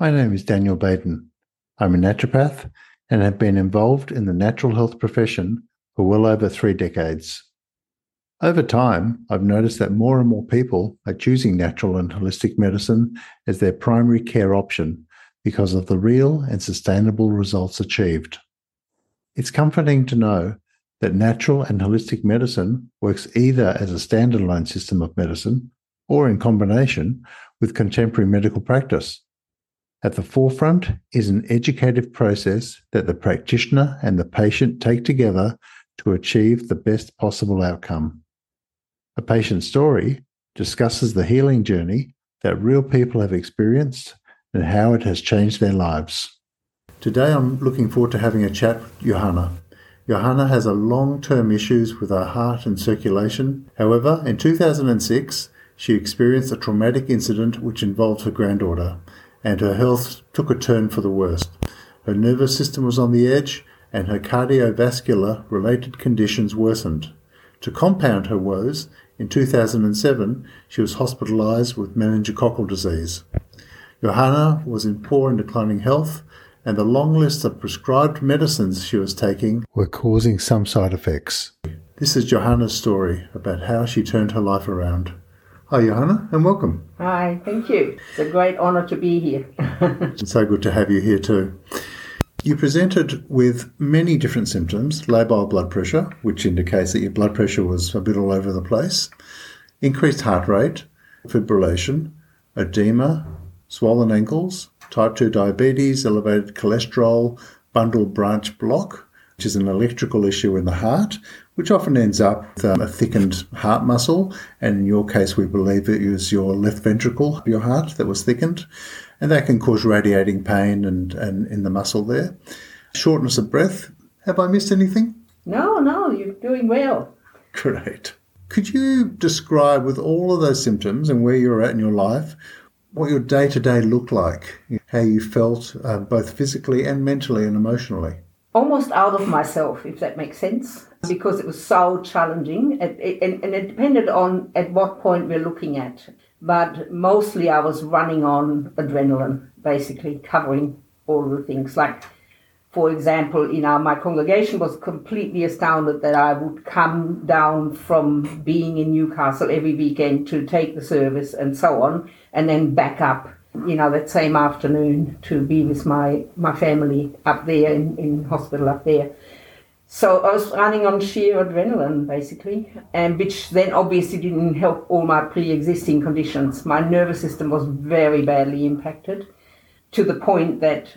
My name is Daniel Baden. I'm a naturopath and have been involved in the natural health profession for well over three decades. Over time, I've noticed that more and more people are choosing natural and holistic medicine as their primary care option because of the real and sustainable results achieved. It's comforting to know that natural and holistic medicine works either as a standalone system of medicine or in combination with contemporary medical practice. At the forefront is an educative process that the practitioner and the patient take together to achieve the best possible outcome. A patient story discusses the healing journey that real people have experienced and how it has changed their lives. Today, I'm looking forward to having a chat with Johanna. Johanna has a long-term issues with her heart and circulation. However, in 2006, she experienced a traumatic incident which involved her granddaughter, and her health took a turn for the worst. Her nervous system was on the edge, and her cardiovascular related conditions worsened. To compound her woes, in 2007, she was hospitalized with meningococcal disease. Johanna was in poor and declining health, and the long list of prescribed medicines she was taking were causing some side effects. This is Johanna's story about how she turned her life around. Hi, Johanna, and welcome. Hi, thank you. It's a great honour to be here. it's so good to have you here too. You presented with many different symptoms labile blood pressure, which indicates that your blood pressure was a bit all over the place, increased heart rate, fibrillation, edema, swollen ankles, type 2 diabetes, elevated cholesterol, bundle branch block, which is an electrical issue in the heart, which often ends up with um, a thickened heart muscle. And in your case, we believe it was your left ventricle, your heart, that was thickened and that can cause radiating pain and, and in the muscle there. Shortness of breath. Have I missed anything? No, no, you're doing well. Great. Could you describe, with all of those symptoms and where you're at in your life, what your day to day looked like, how you felt uh, both physically and mentally and emotionally? Almost out of myself, if that makes sense, because it was so challenging. and, it depended on at what point we're looking at but mostly I was running on adrenaline, basically covering all the things. Like, for example, you know, my congregation was completely astounded that I would come down from being in Newcastle every weekend to take the service and so on, and then back up, you know, that same afternoon to be with my, my family up there in, in hospital up there. So I was running on sheer adrenaline, basically, and which then obviously didn't help all my pre-existing conditions. My nervous system was very badly impacted, to the point that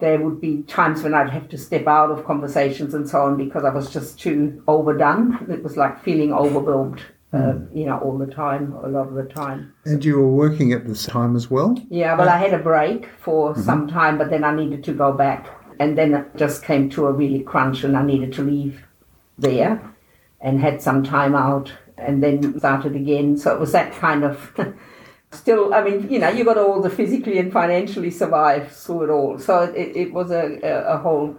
there would be times when I'd have to step out of conversations and so on because I was just too overdone. It was like feeling overwhelmed, uh, mm. you know, all the time, a lot of the time. And you were working at this time as well? Yeah, well, I had a break for mm-hmm. some time, but then I needed to go back and then it just came to a really crunch and I needed to leave there and had some time out and then started again. So it was that kind of still, I mean, you know, you got all the physically and financially survive through it all. So it, it was a, a, a whole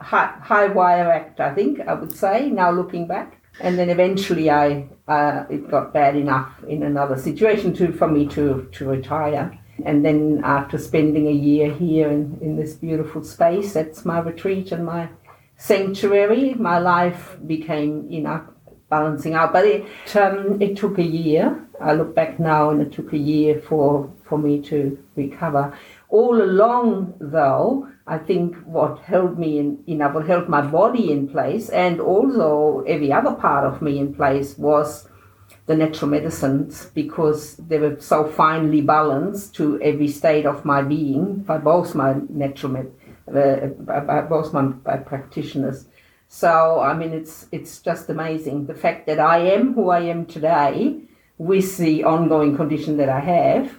high, high wire act, I think, I would say, now looking back. And then eventually I, uh, it got bad enough in another situation to, for me to, to retire. And then after spending a year here in, in this beautiful space, that's my retreat and my sanctuary, my life became, you know, balancing out. But it, um, it took a year. I look back now and it took a year for, for me to recover. All along, though, I think what held me in, you know, what held my body in place and also every other part of me in place was the natural medicines because they were so finely balanced to every state of my being by both my natural med, uh, by both my by practitioners. So I mean, it's it's just amazing the fact that I am who I am today with the ongoing condition that I have.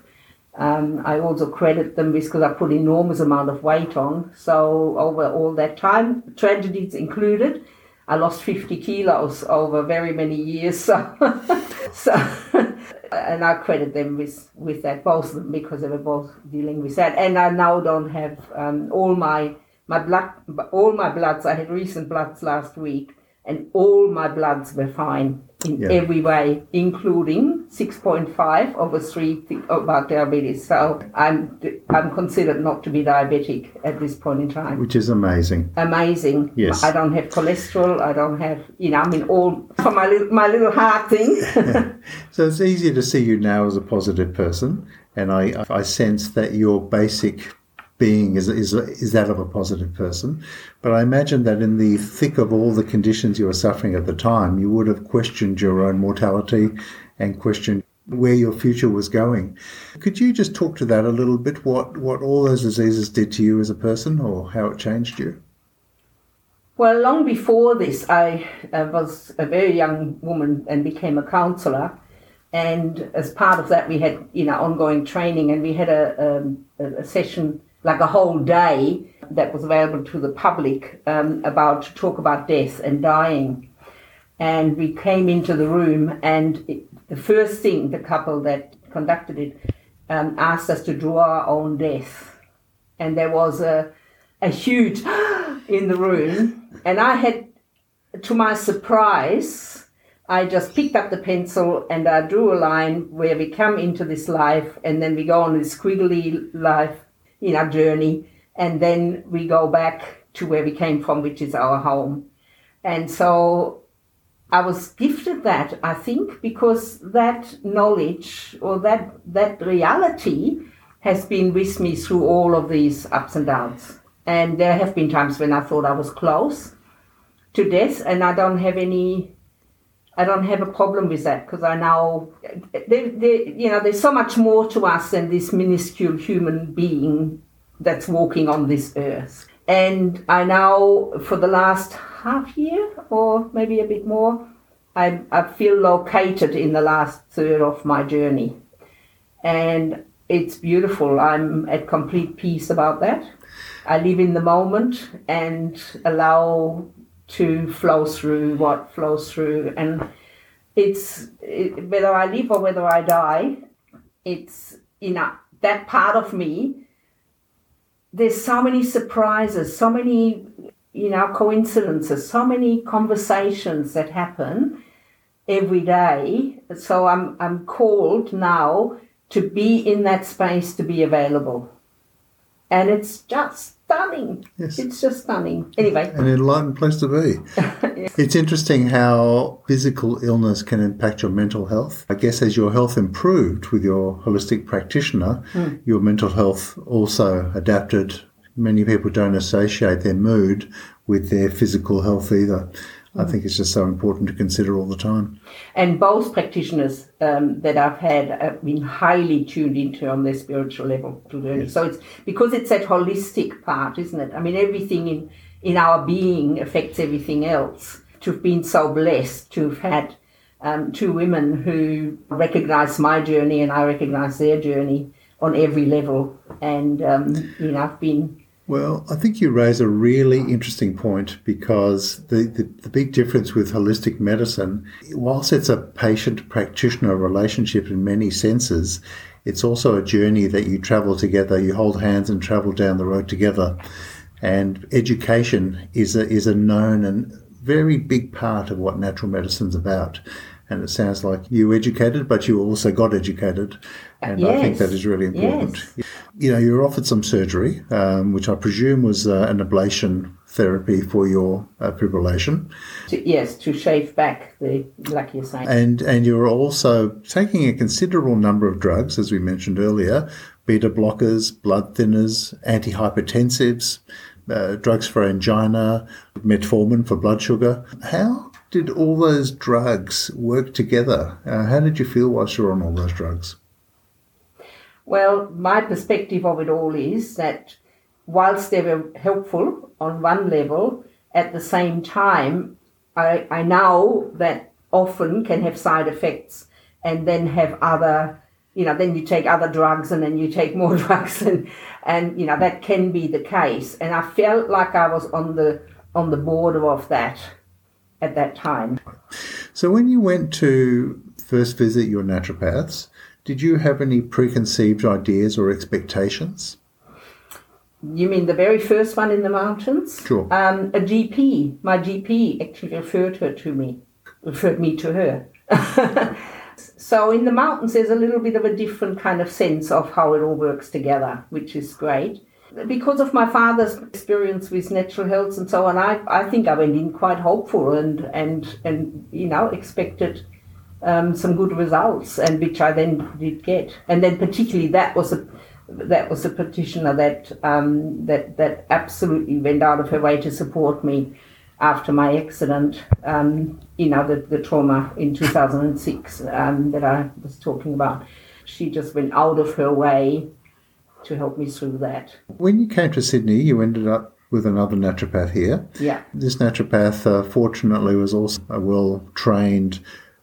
Um, I also credit them because I put enormous amount of weight on. So over all that time, tragedies included, I lost 50 kilos over very many years. So, so and I credit them with, with that, both of them, because they were both dealing with that. And I now don't have um, all my my blood, all my bloods. I had recent bloods last week, and all my bloods were fine in yeah. every way, including 6.5 over 3 about oh, diabetes. So I'm, I'm considered not to be diabetic at this point in time. Which is amazing. Amazing. Yes. I don't have cholesterol. I don't have, you know, I mean, all for my little, my little heart thing. So it's easier to see you now as a positive person. And I, I sense that your basic being is, is, is that of a positive person. But I imagine that in the thick of all the conditions you were suffering at the time, you would have questioned your own mortality and questioned where your future was going. Could you just talk to that a little bit? What, what all those diseases did to you as a person or how it changed you? Well, long before this, I uh, was a very young woman and became a counsellor. And as part of that, we had you know ongoing training, and we had a, um, a, a session like a whole day that was available to the public um, about to talk about death and dying. And we came into the room, and it, the first thing the couple that conducted it um, asked us to draw our own death, and there was a a huge in the room, and I had, to my surprise, I just picked up the pencil and I drew a line where we come into this life, and then we go on this squiggly life, in our journey, and then we go back to where we came from, which is our home, and so I was gifted that, I think, because that knowledge or that that reality has been with me through all of these ups and downs. And there have been times when I thought I was close to death, and I don't have any. I don't have a problem with that because I know, they, they, you know, there's so much more to us than this minuscule human being that's walking on this earth. And I now, for the last half year or maybe a bit more, I, I feel located in the last third of my journey. And it's beautiful. I'm at complete peace about that. I live in the moment and allow to flow through what flows through. And it's it, whether I live or whether I die, it's, you know, that part of me. There's so many surprises, so many, you know, coincidences, so many conversations that happen every day. So I'm, I'm called now to be in that space, to be available and it's just stunning. Yes. It's just stunning. Anyway, An enlightened place to be. It's interesting how physical illness can impact your mental health. I guess as your health improved with your holistic practitioner, hmm. your mental health also adapted. Many people don't associate their mood with their physical health either. I think it's just so important to consider all the time. and both practitioners um, that I've had have been highly tuned into on their spiritual level to learning. So it's because it's that holistic part, isn't it? I mean, everything in in our being affects everything else. To have been so blessed to have had um, two women who recognise my journey and I recognise their journey on every level, and um, you know, I've been Well, I think you raise a really interesting point because the, the, the big difference with holistic medicine, whilst it's a patient practitioner relationship in many senses, it's also a journey that you travel together, you hold hands and travel down the road together. And education is a, is a known and very big part of what natural medicine's about. And it sounds like you educated, but you also got educated. And I think that is really important. Yes. You know, you were offered some surgery, um, which I presume was uh, an ablation therapy for your uh, fibrillation, to, yes to shave back the like you're saying. and and you were also taking a considerable number of drugs, as we mentioned earlier, beta blockers, blood thinners, antihypertensives, uh, drugs for angina, metformin for blood sugar. How did all those drugs work together? Uh, how did you feel whilst you were on all those drugs? Well, my perspective of it all is that whilst they were helpful on one level, at the same time, I, I know that often can have side effects and then have other, you know, then you take other drugs and then you take more drugs and, and you know, that can be the case. And I felt like I was on the on the border of that at that time. So, when you went to first visit your naturopaths, did you have any preconceived ideas or expectations? You mean the very first one in the mountains? Sure. Um, a GP. My GP actually referred her to me, referred me to her. So in the mountains, there's a little bit of a different kind of sense of how it all works together, which is great. Because of my father's experience with natural health and so on, I, I think I went in quite hopeful and, and, and you know, expected um, some good results, and which I then did get. And then particularly that was a that was a petitioner that um, that that absolutely went out of her way to support me after my accident, um, you know, the, the trauma in 2006 um, that I was talking about. She just went out of her way to help me through that. When you came to Sydney, you ended up with another naturopath here. Yeah. This naturopath, uh, fortunately, was also a well trained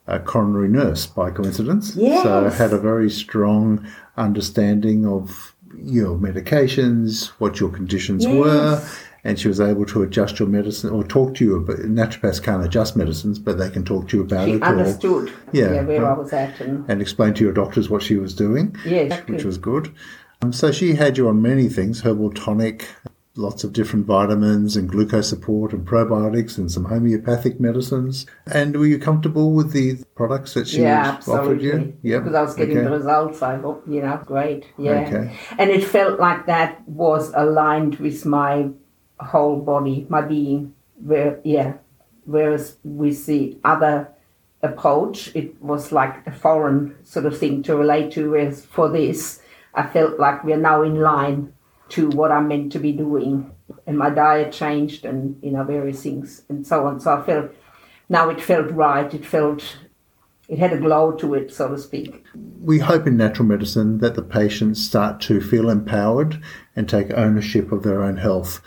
uh, coronary nurse by coincidence. Yes. So had a very strong understanding of your medications, what your conditions Yes. were, and she was able to adjust your medicine or talk to you about naturopaths can't adjust medicines, but they can talk to you about She it or, understood Yeah, where right. I was at and and explain to your doctors what she was doing, yeah, exactly. which was good. Um, so she had you on many things, herbal tonic, lots of different vitamins and glucose support and probiotics and some homeopathic medicines. And were you comfortable with the products that she yeah, offered you? Yeah. Because I was getting okay. the results. I hope you know, great. Yeah, Okay. and it felt like that was aligned with my whole body, my being. Where yeah, whereas with the other approach, it was like a foreign sort of thing to relate to. Whereas for this, I felt like we're now in line to what I'm meant to be doing, and my diet changed, and you know various things and so on. So I felt now it felt right. It felt it had a glow to it, so to speak. We hope in natural medicine that the patients start to feel empowered and take ownership of their own health.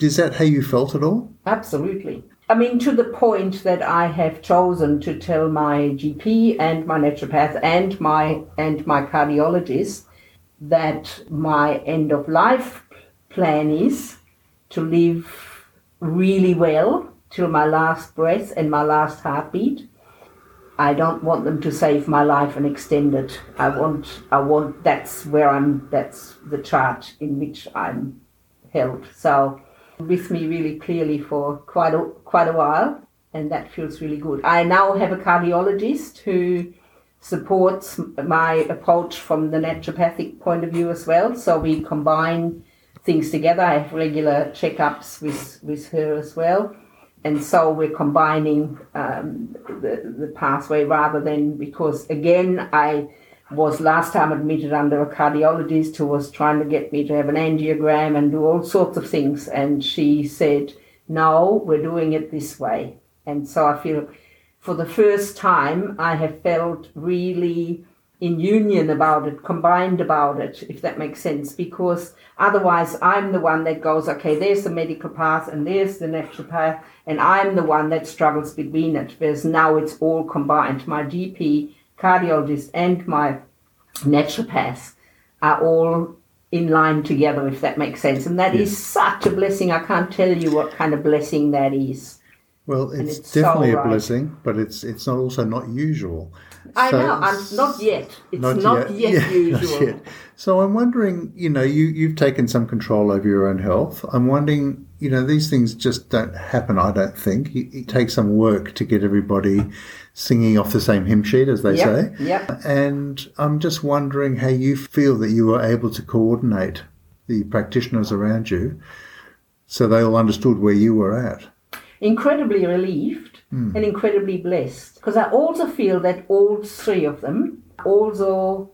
Is that how you felt at all? Absolutely. I mean, to the point that I have chosen to tell my GP and my naturopath and my and my cardiologist that my end of life plan is to live really well till my last breath and my last heartbeat. I don't want them to save my life and extend it. I want I want that's where I'm that's the chart in which I'm held. So with me really clearly for quite a quite a while and that feels really good. I now have a cardiologist who supports my approach from the naturopathic point of view as well. So we combine things together. I have regular checkups with, with her as well. And so we're combining um, the, the pathway rather than because, again, I was last time admitted under a cardiologist who was trying to get me to have an angiogram and do all sorts of things. And she said, No, we're doing it this way. And so I feel for the first time, I have felt really in union about it, combined about it, if that makes sense, because otherwise I'm the one that goes, okay, there's the medical path and there's the natural path, and I'm the one that struggles between it, whereas now it's all combined. My GP, cardiologist, and my naturopath are all in line together, if that makes sense. And that is such a blessing. I can't tell you what kind of blessing that is. Well, it's, it's so definitely a right. blessing, but it's it's not also not usual. I So- know, I'm not yet. It's not, yet, Yeah, usual. not yet. So I'm wondering, you know, you you've taken some control over your own health. I'm wondering, you know, these things just don't happen. I don't think it, it takes some work to get everybody singing off the same hymn sheet, as they Yep, say. yep. And I'm just wondering how you feel that you were able to coordinate the practitioners around you, so they all understood where you were at. Incredibly relieved hmm. and incredibly blessed because I also feel that all three of them also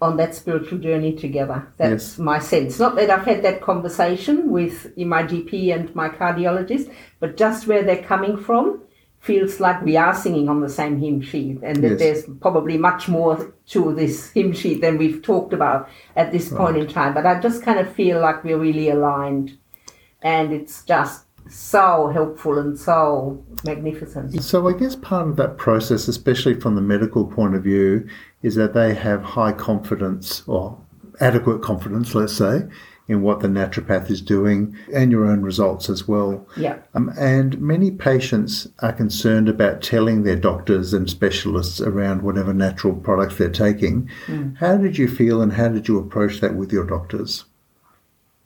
on that spiritual journey together. That's Yes. my sense. Not that I've had that conversation with my GP and my cardiologist, but just where they're coming from feels like we are singing on the same hymn sheet and that Yes. there's probably much more to this hymn sheet than we've talked about at this point in time. But I just kind of feel like we're really aligned and it's just so helpful and so magnificent. So I guess part of that process, especially from the medical point of view, is that they have high confidence or adequate confidence, let's say, in what the naturopath is doing and your own results as well. Yeah. Um, and many patients are concerned about telling their doctors and specialists around whatever natural products they're taking. How did you feel and how did you approach that with your doctors?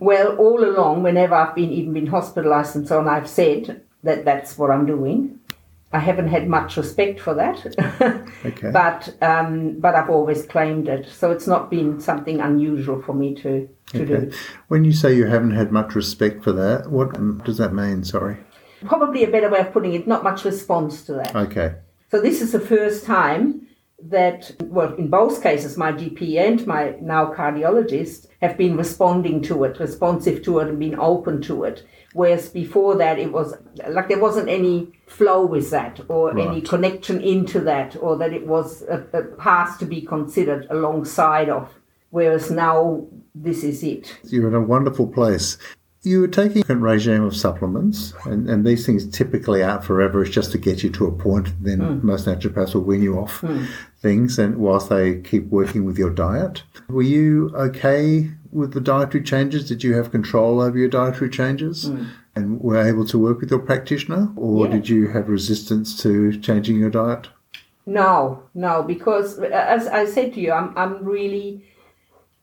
Well, all along, whenever I've been even been hospitalised and so on, I've said that that's what I'm doing. I haven't had much respect for that. Okay. but um, but I've always claimed it, so it's not been something unusual for me to to Okay. do. When you say you haven't had much respect for that, what does that mean? Sorry. Probably a better way of putting it, not much response to that. Okay. So this is the first time that, well, in both cases, my GP and my now cardiologist have been responding to it, responsive to it, and been open to it. Whereas before that, it was like there wasn't any flow with that, or any connection into that, or that it was a, a path to be considered alongside of. Whereas now, this is it. You're in a wonderful place. You were taking a regime of supplements, and, and these things typically aren't forever. It's just to get you to a point. Then hmm. most naturopaths will wean you off hmm. things, and whilst they keep working with your diet, were you okay with the dietary changes? Did you have control over your dietary changes, hmm. and were able to work with your practitioner, or Yeah. did you have resistance to changing your diet? No, no, because uh, as I said to you, I'm, I'm really,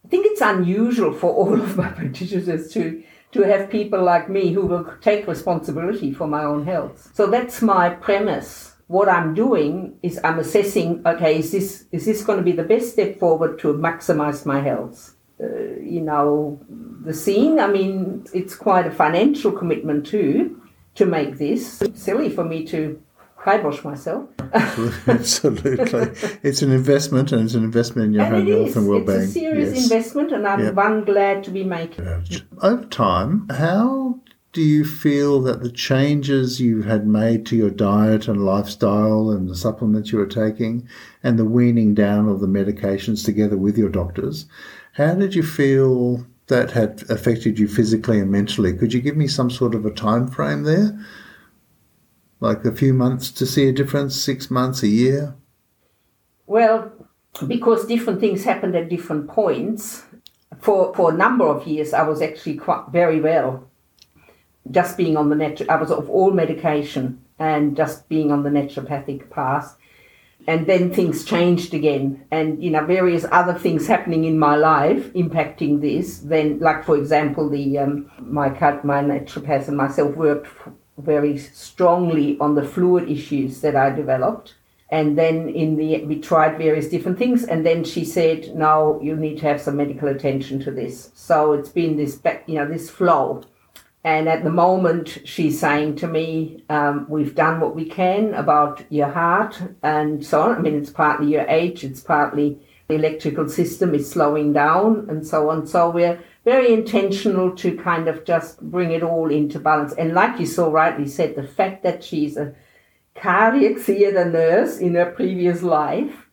I think it's unusual for all of my practitioners to, to have people like me who will take responsibility for my own health. So that's my premise. What I'm doing is I'm assessing, okay, is this, is this going to be the best step forward to maximize my health? Uh, you know, the scene, I mean, it's quite a financial commitment too, to make this. It's silly for me to kibosh myself. Absolutely, it's an investment, and it's an investment in your And own health and well-being. It's a serious Yes. investment, and I'm Yep. one glad to be making. Uh, over time, how do you feel that the changes you had made to your diet and lifestyle and the supplements you were taking and the weaning down of the medications together with your doctors, how did you feel that had affected you physically and mentally? Could you give me some sort of a time frame there? Like a few months to see a difference, six months, a year? Well, because different things happened at different points. For for a number of years, I was actually quite very well. Just being on the nat, I was off all medication and just being on the naturopathic path. And then things changed again, and you know various other things happening in my life impacting this. Then, like for example, the um, my cut my naturopath and myself worked very strongly on the fluid issues that I developed. And then in the we tried various different things and then she said "Now you need to have some medical attention to this. So it's been this you know this flow. And at the moment she's saying to me um, we've done what we can about your heart and so on. I mean it's partly your age it's partly the electrical system is slowing down and so on. So we're very intentional to kind of just bring it all into balance and like you so rightly said the fact that she's a cardiac theatre nurse in her previous life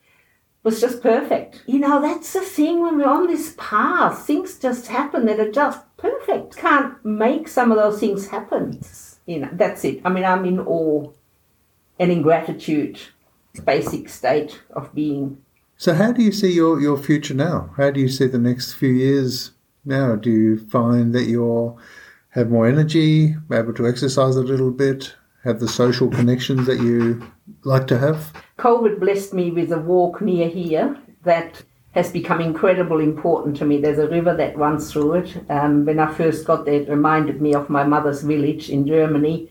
was just perfect. You know, that's the thing when we're on this path, things just happen that are just perfect. Can't make some of those things happen. You know, that's it. I mean, I'm in awe and in gratitude, basic state of being. So, how do you see your, your future now? How do you see the next few years now? Do you find that you're have more energy, able to exercise a little bit, have the social connections that you like to have? COVID blessed me with a walk near here that has become incredibly important to me. There's a river that runs through it. Um, when I first got there, it reminded me of my mother's village in Germany.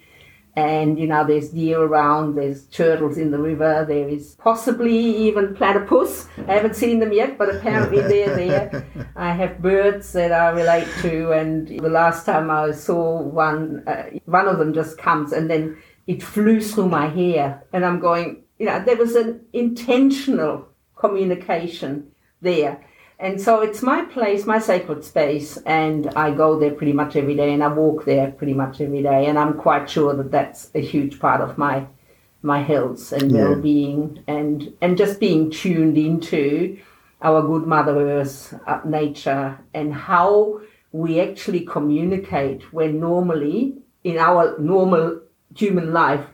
And you know, there's deer around, there's turtles in the river, there is possibly even platypus. I haven't seen them yet, but apparently they're there. I have birds that I relate to, and the last time I saw one, uh, one of them just comes and then it flew through my hair, and I'm going, you know, there was an intentional communication there. And so it's my place, my sacred space, and I go there pretty much every day, and I walk there pretty much every day, and I'm quite sure that that's a huge part of my my health and Yeah. well-being, and and just being tuned into our good Mother Earth, uh, nature, and how we actually communicate when normally in our normal human life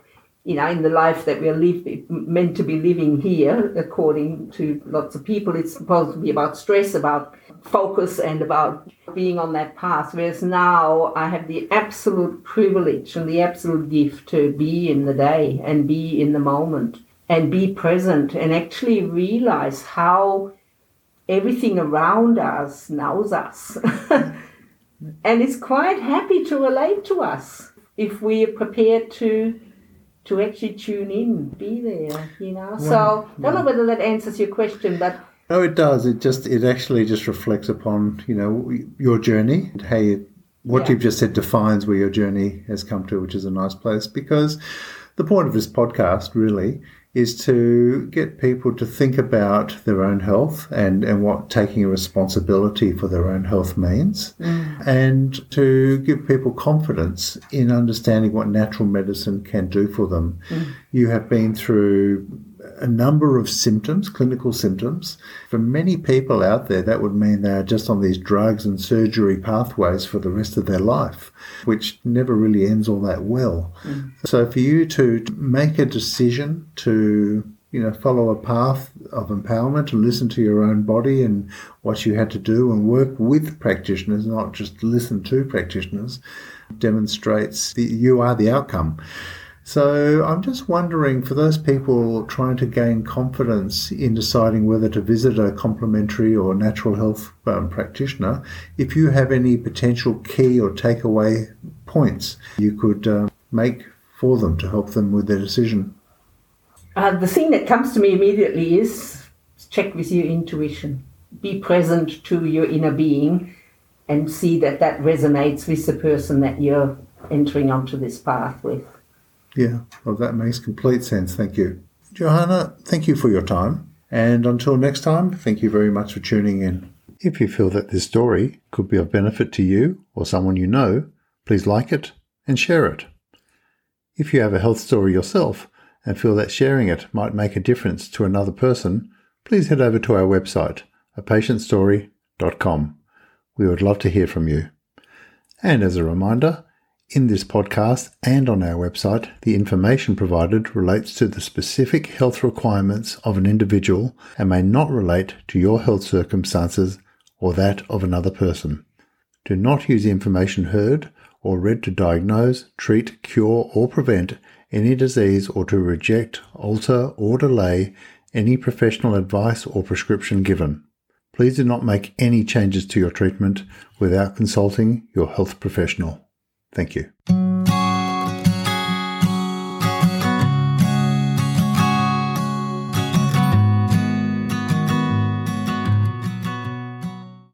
you know, in the life that we're live, meant to be living here, according to lots of people, it's supposed to be about stress, about focus, and about being on that path. Whereas now I have the absolute privilege and the absolute gift to be in the day and be in the moment and be present and actually realize how everything around us knows us and is quite happy to relate to us if we are prepared to to actually tune in, be there, you know. so I don't know whether that answers your question, but No, it does. It just it actually just reflects upon you know your journey. You, what Yeah. you've just said defines where your journey has come to, which is a nice place. Because the point of this podcast really is to get people to think about their own health and and what taking responsibility for their own health means, mm. and to give people confidence in understanding what natural medicine can do for them. Mm. You have been through a number of symptoms, clinical symptoms. For many people out there, that would mean they are just on these drugs and surgery pathways for the rest of their life, which never really ends all that well. Mm. So for you to make a decision to you know, follow a path of empowerment and listen to your own body and what you had to do and work with practitioners, not just listen to practitioners, demonstrates that you are the outcome. So I'm just wondering for those people trying to gain confidence in deciding whether to visit a complementary or natural health um, practitioner, if you have any potential key or takeaway points you could uh, make for them to help them with their decision. Uh, the thing that comes to me immediately is check with your intuition. Be present to your inner being and see that that resonates with the person that you're entering onto this path with. Yeah, well, that makes complete sense. Thank you. Johanna, thank you for your time. And until next time, thank you very much for tuning in. If you feel that this story could be of benefit to you or someone you know, please like it and share it. If you have a health story yourself and feel that sharing it might make a difference to another person, please head over to our website, apatientstory.com. We would love to hear from you. And as a reminder, in this podcast and on our website, the information provided relates to the specific health requirements of an individual and may not relate to your health circumstances or that of another person. Do not use the information heard or read to diagnose, treat, cure, or prevent any disease or to reject, alter, or delay any professional advice or prescription given. Please do not make any changes to your treatment without consulting your health professional. Thank you.